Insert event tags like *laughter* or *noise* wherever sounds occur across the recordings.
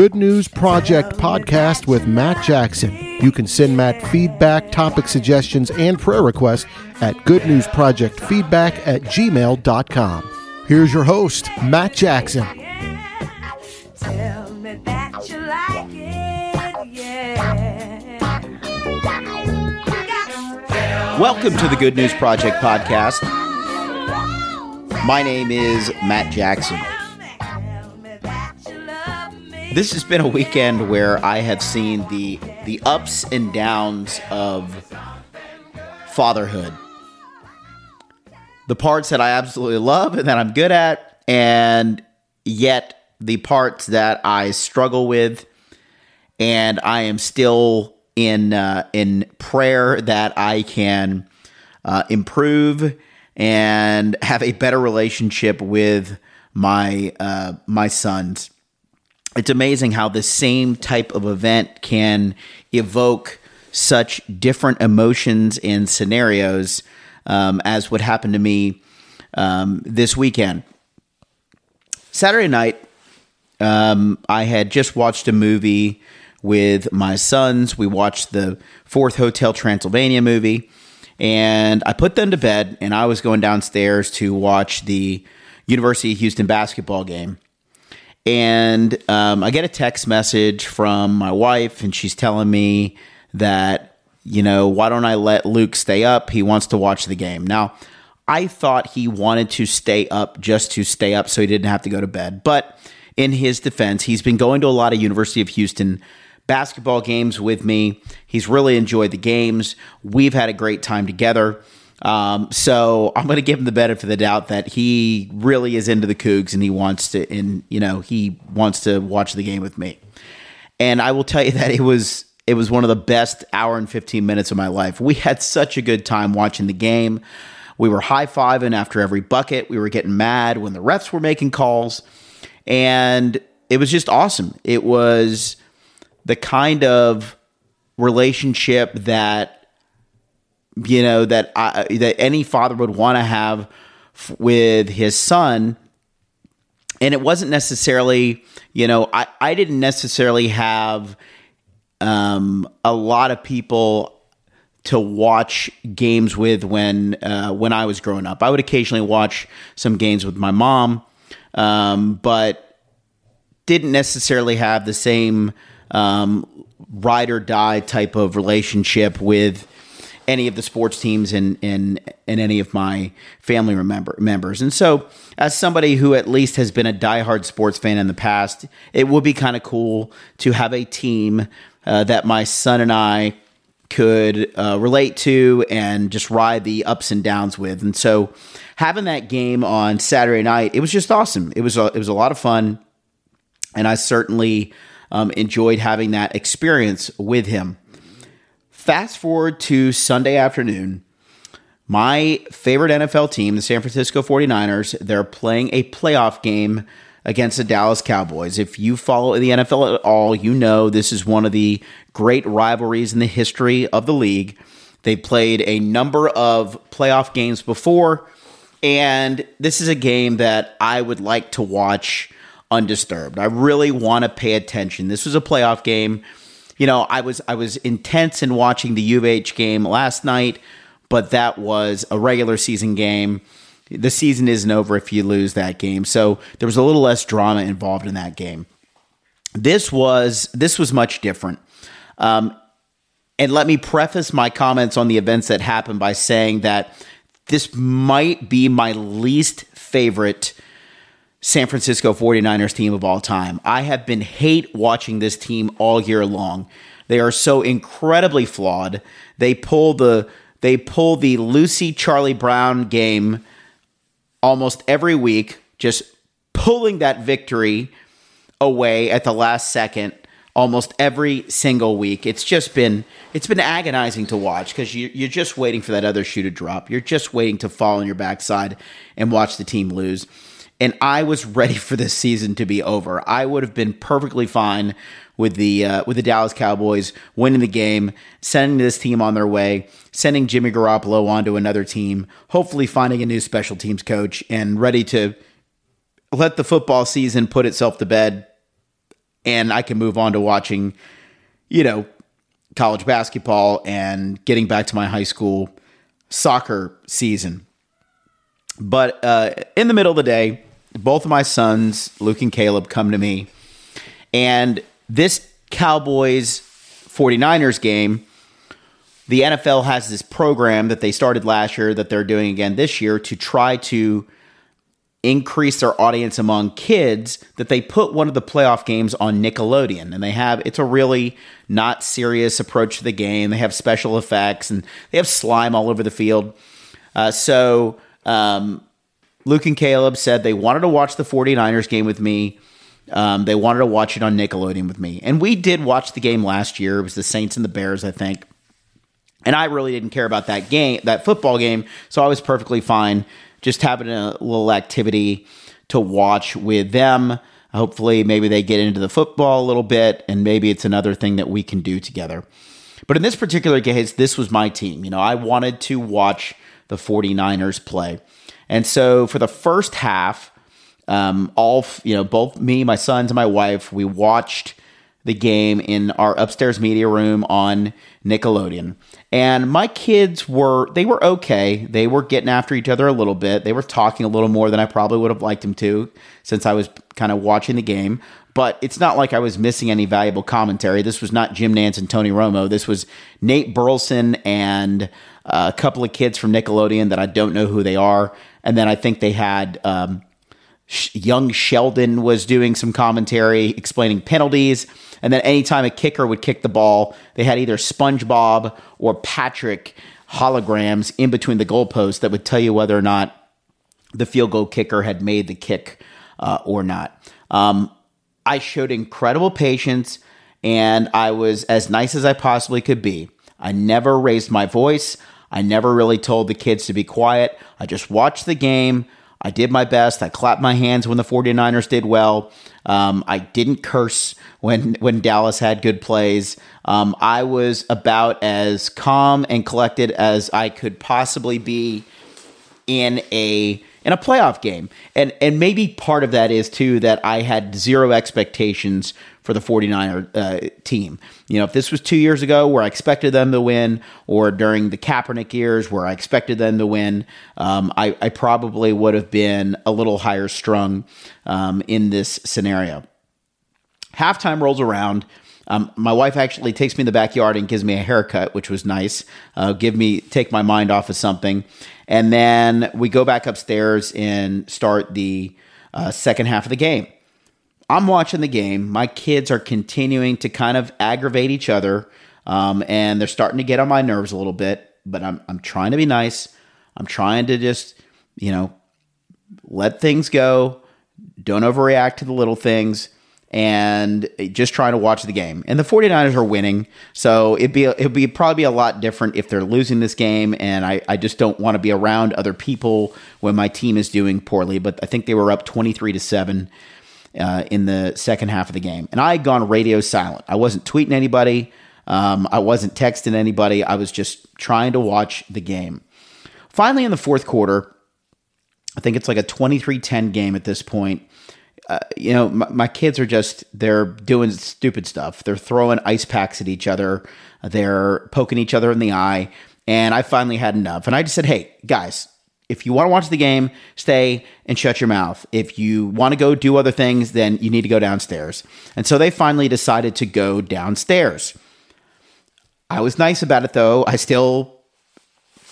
Good News Project podcast with Matt Jackson. You can send Matt feedback, topic suggestions, and prayer requests at goodnewsprojectfeedback at gmail.com. Here's your host, Matt Jackson. Welcome to the Good News Project podcast. My name is Matt Jackson. This has been a weekend where I have seen the the ups and downs of fatherhood. The parts that I absolutely love and that I'm good at, and yet the parts that I struggle with, and I am still in uh, in prayer that I can uh, improve and have a better relationship with my uh, my sons it's amazing how the same type of event can evoke such different emotions and scenarios um, as what happened to me um, this weekend. Saturday night, um, I had just watched a movie with my sons. We watched the fourth Hotel Transylvania movie, and I put them to bed, and I was going downstairs to watch the University of Houston basketball game and um, I get a text message from my wife, and she's telling me that, you know, why don't I let Luke stay up? He wants to watch the game. Now, I thought he wanted to stay up just to stay up so he didn't have to go to bed. But in his defense, he's been going to a lot of University of Houston basketball games with me. He's really enjoyed the games. We've had a great time together. Um, so I'm going to give him the benefit of the doubt that he really is into the Cougs and he wants to, and you know, he wants to watch the game with me. And I will tell you *laughs* that it was it was one of the best hour and 15 minutes of my life. We had such a good time watching the game. We were high fiving after every bucket. We were getting mad when the refs were making calls, and it was just awesome. It was the kind of relationship that you know that I, that any father would want to have f- with his son. And it wasn't necessarily you know i, I didn't necessarily have um, a lot of people to watch games with when uh, when i was growing up. I would occasionally watch some games with my mom um, but didn't necessarily have the same um, ride or die type of relationship with any of the sports teams and and and any of my family remember members. And so, as somebody who at least has been a diehard sports fan in the past, it would be kind of cool to have a team uh, that my son and I could uh, relate to and just ride the ups and downs with. And so, having that game on Saturday night, it was just awesome. It was a, it was a lot of fun, and I certainly um, enjoyed having that experience with him. Fast forward to Sunday afternoon. My favorite NFL team, the San Francisco 49ers, they're playing a playoff game against the Dallas Cowboys. If you follow the NFL at all, you know this is one of the great rivalries in the history of the league. They played a number of playoff games before, and this is a game that I would like to watch undisturbed. I really want to pay attention. This was a playoff game you know, I was I was intense in watching the U of H game last night, but that was a regular season game. The season isn't over if you lose that game. So there was a little less drama involved in that game. This was this was much different. Um, and let me preface my comments on the events that happened by saying that this might be my least favorite San Francisco 49ers team of all time. I have been hate watching this team all year long. They are so incredibly flawed. They pull the they pull the Lucy Charlie Brown game almost every week, just pulling that victory away at the last second almost every single week. It's just been it's been agonizing to watch because you, you're just waiting for that other shoe to drop. You're just waiting to fall on your backside and watch the team lose and I was ready for this season to be over. I would have been perfectly fine with the uh, with the Dallas Cowboys winning the game, sending this team on their way, sending Jimmy Garoppolo on to another team, hopefully finding a new special teams coach, and ready to let the football season put itself to bed and I can move on to watching, you know, college basketball and getting back to my high school soccer season. But uh, in the middle of the day, both of my sons, Luke and Caleb, come to me. And this Cowboys 49ers game, the NFL has this program that they started last year that they're doing again this year to try to increase their audience among kids that they put one of the playoff games on Nickelodeon. And they have it's a really not serious approach to the game. They have special effects and they have slime all over the field. Uh, so um, Luke and Caleb said they wanted to watch the 49ers game with me um, they wanted to watch it on Nickelodeon with me and we did watch the game last year it was the Saints and the Bears I think and I really didn't care about that game that football game so I was perfectly fine just having a little activity to watch with them. Hopefully, maybe they get into the football a little bit, and maybe it's another thing that we can do together. But in this particular case, this was my team. You know, I wanted to watch the 49ers play. And so for the first half, um, all, you know, both me, my sons, and my wife, we watched the game in our upstairs media room on Nickelodeon. And my kids were they were okay. They were getting after each other a little bit. They were talking a little more than I probably would have liked them to since I was kind of watching the game. But it's not like I was missing any valuable commentary. This was not Jim Nantz and Tony Romo. This was Nate Burleson and a couple of kids from Nickelodeon that I don't know who they are. And then I think they had um, young Sheldon was doing some commentary explaining penalties. And then anytime a kicker would kick the ball, they had either SpongeBob or Patrick holograms in between the goalposts that would tell you whether or not the field goal kicker had made the kick uh, or not. Um, I showed incredible patience and I was as nice as I possibly could be. I never raised my voice. I never really told the kids to be quiet. I just watched the game. I did my best. I clapped my hands when the 49ers did well. Um, I didn't curse when when Dallas had good plays. Um, I was about as calm and collected as I could possibly be in a in a playoff game. And and maybe part of that is too that I had zero expectations for the 49er uh, team. You know, if this was two years ago where I expected them to win, or during the Kaepernick years where I expected them to win, um, I, I, probably would have been a little higher strung um, in this scenario. Halftime rolls around. Um, my wife actually takes me in the backyard and gives me a haircut, which was nice. Uh, give me take my mind off of something, and then we go back upstairs and start the uh, second half of the game. I'm watching the game. My kids are continuing to kind of aggravate each other, um, and they're starting to get on my nerves a little bit. But I'm I'm trying to be nice. I'm trying to just you know let things go. Don't overreact to the little things and just trying to watch the game. And the 49ers are winning, so it'd be it'd be probably be a lot different if they're losing this game and I, I just don't want to be around other people when my team is doing poorly, but I think they were up 23 to 7 uh, in the second half of the game. And I had gone radio silent. I wasn't tweeting anybody. Um, I wasn't texting anybody. I was just trying to watch the game. Finally, in the fourth quarter, I think it's like a 23 10 game at this point. Uh, you know, my, my, kids are just, they're doing stupid stuff. They're throwing ice packs at each other, they're poking each other in the eye. And I finally had enough. And I just said, hey, guys, if you want to watch the game, stay and shut your mouth. If you want to go do other things, then you need to go downstairs. And so they finally decided to go downstairs. I was nice about it though. I still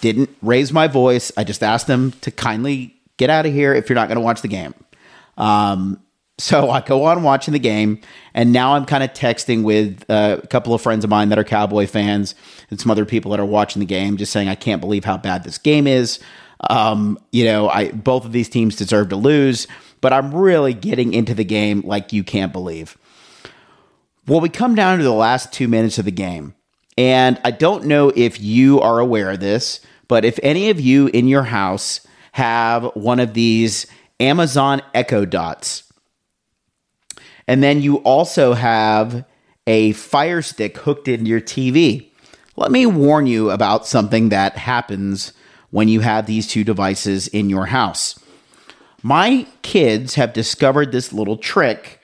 didn't raise my voice. I just asked them to kindly get out of here if you're not going to watch the game. Um, so *laughs* I go on watching the game, and now I'm kind of texting with a couple of friends of mine that are Cowboy fans and some other people that are watching the game, just saying I can't believe how bad this game is. Um, you know, I both of these teams deserve to lose, but I'm really getting into the game like you can't believe. Well, we come down to the last two minutes of the game, and I don't know if you are aware of this, but if any of you in your house have one of these Amazon Echo Dots, and then you also have a Fire Stick hooked into your TV, let me warn you about something that happens when you have these two devices in your house. My kids have discovered this little trick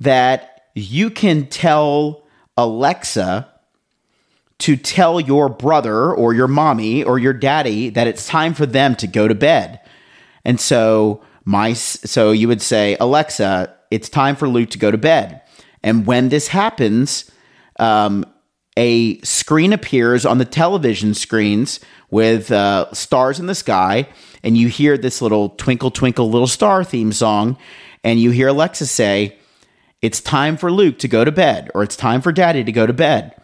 that you can tell Alexa to tell your brother or your mommy or your daddy that it's time for them to go to bed. And so my so you would say, Alexa, it's time for Luke to go to bed. And when this happens, um, a screen appears on the television screens with uh, stars in the sky, and you hear this little twinkle twinkle little star theme song, and you hear Alexa say, "It's time for Luke to go to bed," or "It's time for Daddy to go to bed."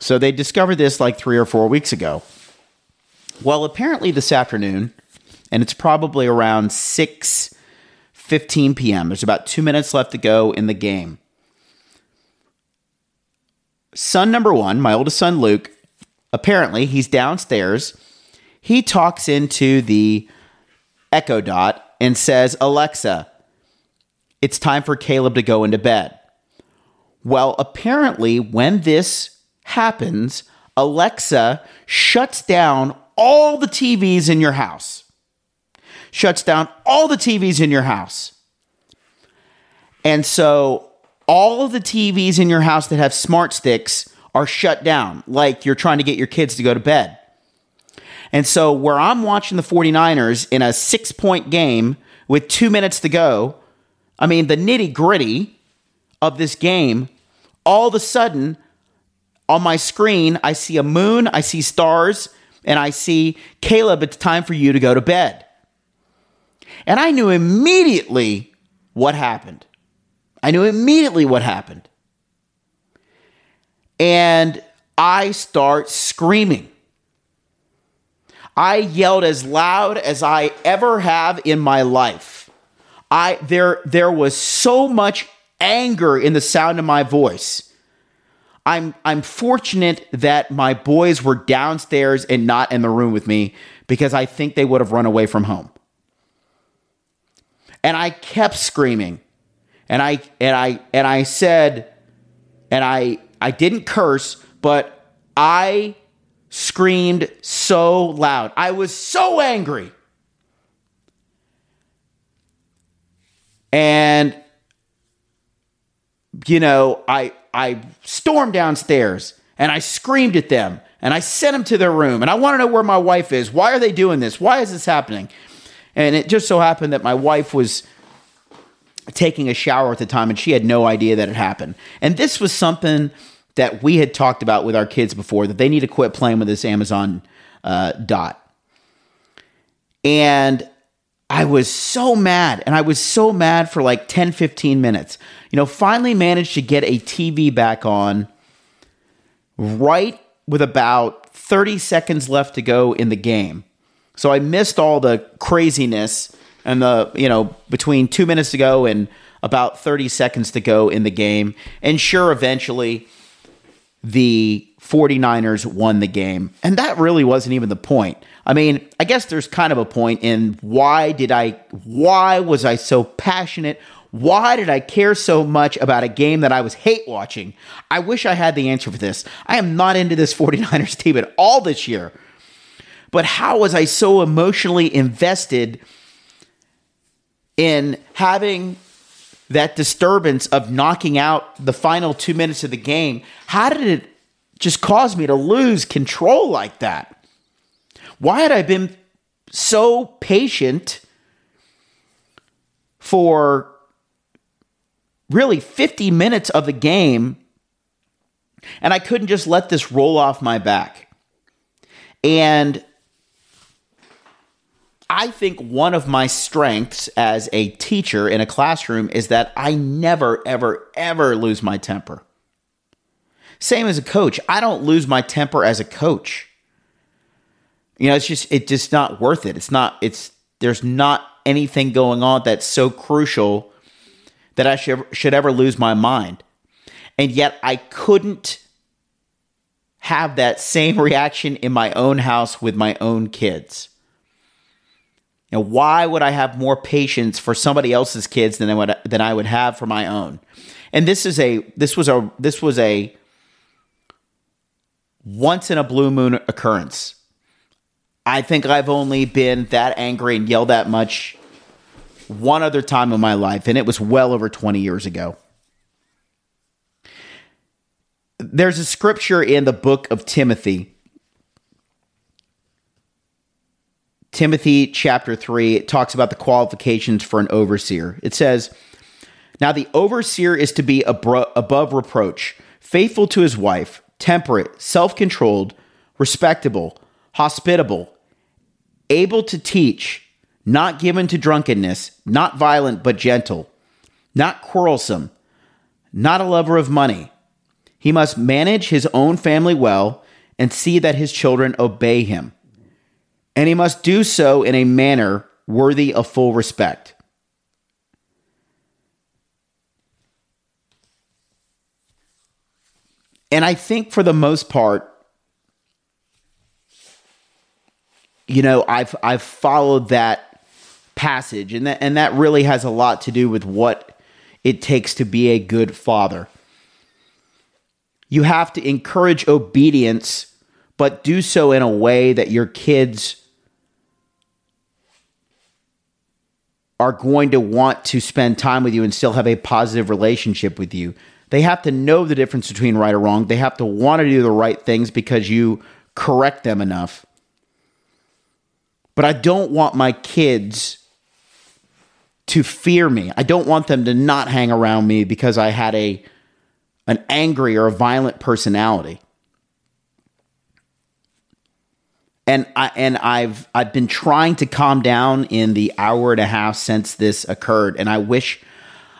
So they discovered this like three or four weeks ago. Well, apparently this afternoon, and it's probably around six fifteen p.m. There's about two minutes left to go in the game son number one, my oldest son Luke, apparently he's downstairs. He talks into the Echo Dot and says, Alexa, it's time for Caleb to go into bed. Well, apparently, when this happens, Alexa shuts down all the TVs in your house. Shuts down all the TVs in your house. And so all of the TVs in your house that have smart sticks are shut down, like you're trying to get your kids to go to bed. And so, where I'm watching the 49ers in a six point game with two minutes to go, I mean, the nitty gritty of this game, all of a sudden on my screen, I see a moon, I see stars, and I see Caleb, it's time for you to go to bed. And I knew immediately what happened. I knew immediately what happened. And I start screaming. I yelled as loud as I ever have in my life. I there there was so much anger in the sound of my voice. I'm I'm fortunate that my boys were downstairs and not in the room with me because I think they would have run away from home. And I kept screaming and I and I and I said and I I didn't curse, but I screamed so loud. I was so angry. And you know, I I stormed downstairs and I screamed at them and I sent them to their room and I want to know where my wife is. Why are they doing this? Why is this happening? And it just so happened that my wife was taking a shower at the time and she had no idea that it happened. And this was something that we had talked about with our kids before that they need to quit playing with this Amazon uh, dot. And I was so mad and I was so mad for like 10 15 minutes. You know, finally managed to get a TV back on right with about 30 seconds left to go in the game. So I missed all the craziness and the you know between two minutes to go and about 30 seconds to go in the game and sure eventually the 49ers won the game and that really wasn't even the point i mean i guess there's kind of a point in why did i why was i so passionate why did I care so much about a game that I was hate watching? I wish I had the answer for this. I am not into this *laughs* 49ers team at all this year. But how was I so emotionally invested in having that disturbance of knocking out the final two minutes of the game, how did it just cause me to lose control like that? Why had I been so patient for really 50 minutes of the game and I couldn't just let this roll off my back? And I think one of my strengths as a teacher in a classroom is that I never, ever, ever lose my temper. Same as a coach. I don't lose my temper as a coach. You know, it's just it's just not worth it. It's not it's there's not anything going on that's so crucial that I should should ever lose my mind. And yet I couldn't have that same reaction in my own house with my own kids. Know, why would I have more patience for somebody else's kids than I would than I would have for my own? And this is a this was a this was a once in a blue moon occurrence. I think I've only been that angry and yelled that much one other time in my life, and it was well over 20 years ago. there's a scripture in the book of Timothy. Timothy chapter 3, it talks about the qualifications for an overseer. It says, Now the overseer is to be above reproach, faithful to his wife, temperate, self controlled, respectable, hospitable, able to teach, not given to drunkenness, not violent but gentle, not quarrelsome, not a lover of money. He must manage his own family well and see that his children obey him. And he must do so in a manner worthy of full respect. And I think for the most part, you know, I've I've followed that passage, and that and that really has a lot to do with what it takes to be a good father. You have to encourage obedience, but do so in a way that your kids are going to want to spend time with you and still have a positive relationship with you. They have to know the difference between right or wrong. They have to want to do the right things because you correct them enough. But I don't want my kids to fear me. I don't want them to not hang around me because I had a an angry or a violent personality. And I and I've I've been trying to calm down in the hour and a half since this occurred and I wish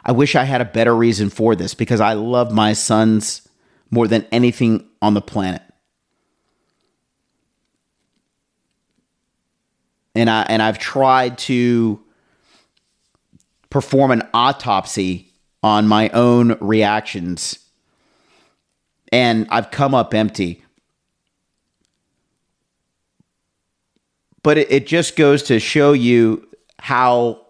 I wish I had a better reason for this because I love my sons more than anything on the planet. And I and I've tried to perform an autopsy on my own reactions and I've come up empty. But it, it just goes to show you how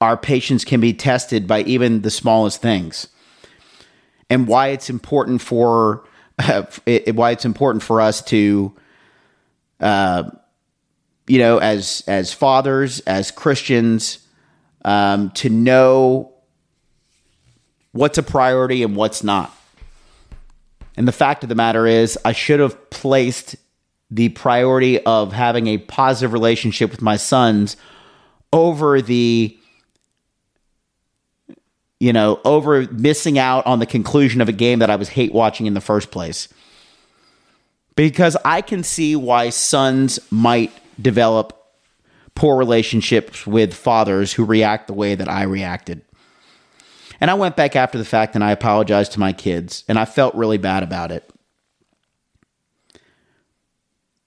our patience can be tested by even the smallest things. And why it's important for uh, *laughs* it, why it's important for us to uh, you know as as fathers as christians um, to know what's a priority and what's not. And the fact of the matter is i should have placed the priority of having a positive relationship with my sons over the you know, over missing out on the conclusion of a game that I was hate watching in the first place. Because I can see why sons might develop poor relationships with fathers who react the way that I reacted. And I went back after the fact and I apologized to my kids, and I felt really bad about it.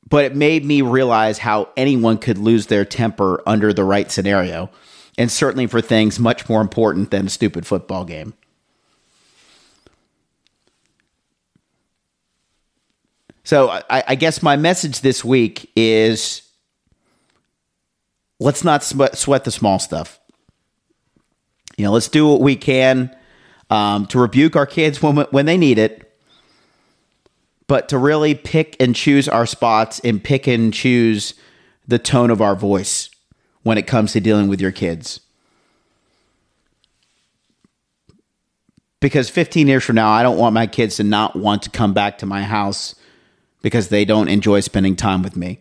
But it made me realize how anyone could lose their temper under the right scenario and certainly for things much more important than a stupid football game. So I, I guess my message this week is let's not sweat the small stuff. You know, let's do what we can um, to rebuke our kids when when they need it, but to really pick and choose our spots and pick and choose the tone of our voice when it comes to dealing with your kids. Because 15 years from now, I don't want my kids to not want to come back to my house because they don't enjoy spending time with me.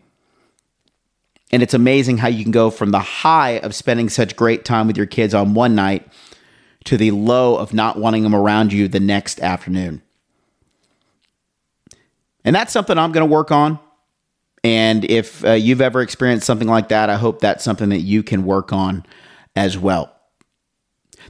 And it's amazing how you can go from the high of spending such great time with your kids on one night to the low of not wanting them around you the next afternoon. And that's something I'm going to work on. And if uh, you've ever experienced something like that, I hope that's something that you can work on as well.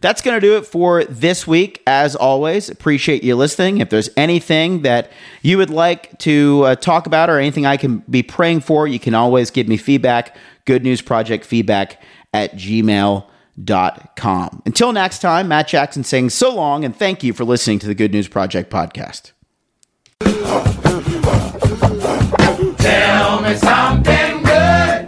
That's going to do it for this week. As always, appreciate you listening. If there's anything that you would like to uh, talk about or anything I can be praying for, you can always give me feedback. Good News Project feedback at gmail.com. Until next time, Matt Jackson saying so long and thank you for listening to the Good News Project podcast. Tell me something good.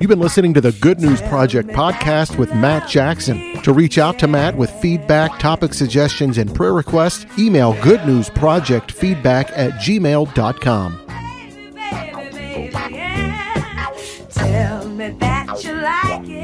You've been listening to the Good News Project podcast with Matt Jackson. To reach out to Matt with feedback, topic suggestions, and prayer requests, email goodnewsprojectfeedback at gmail.com. Tell me that you like it.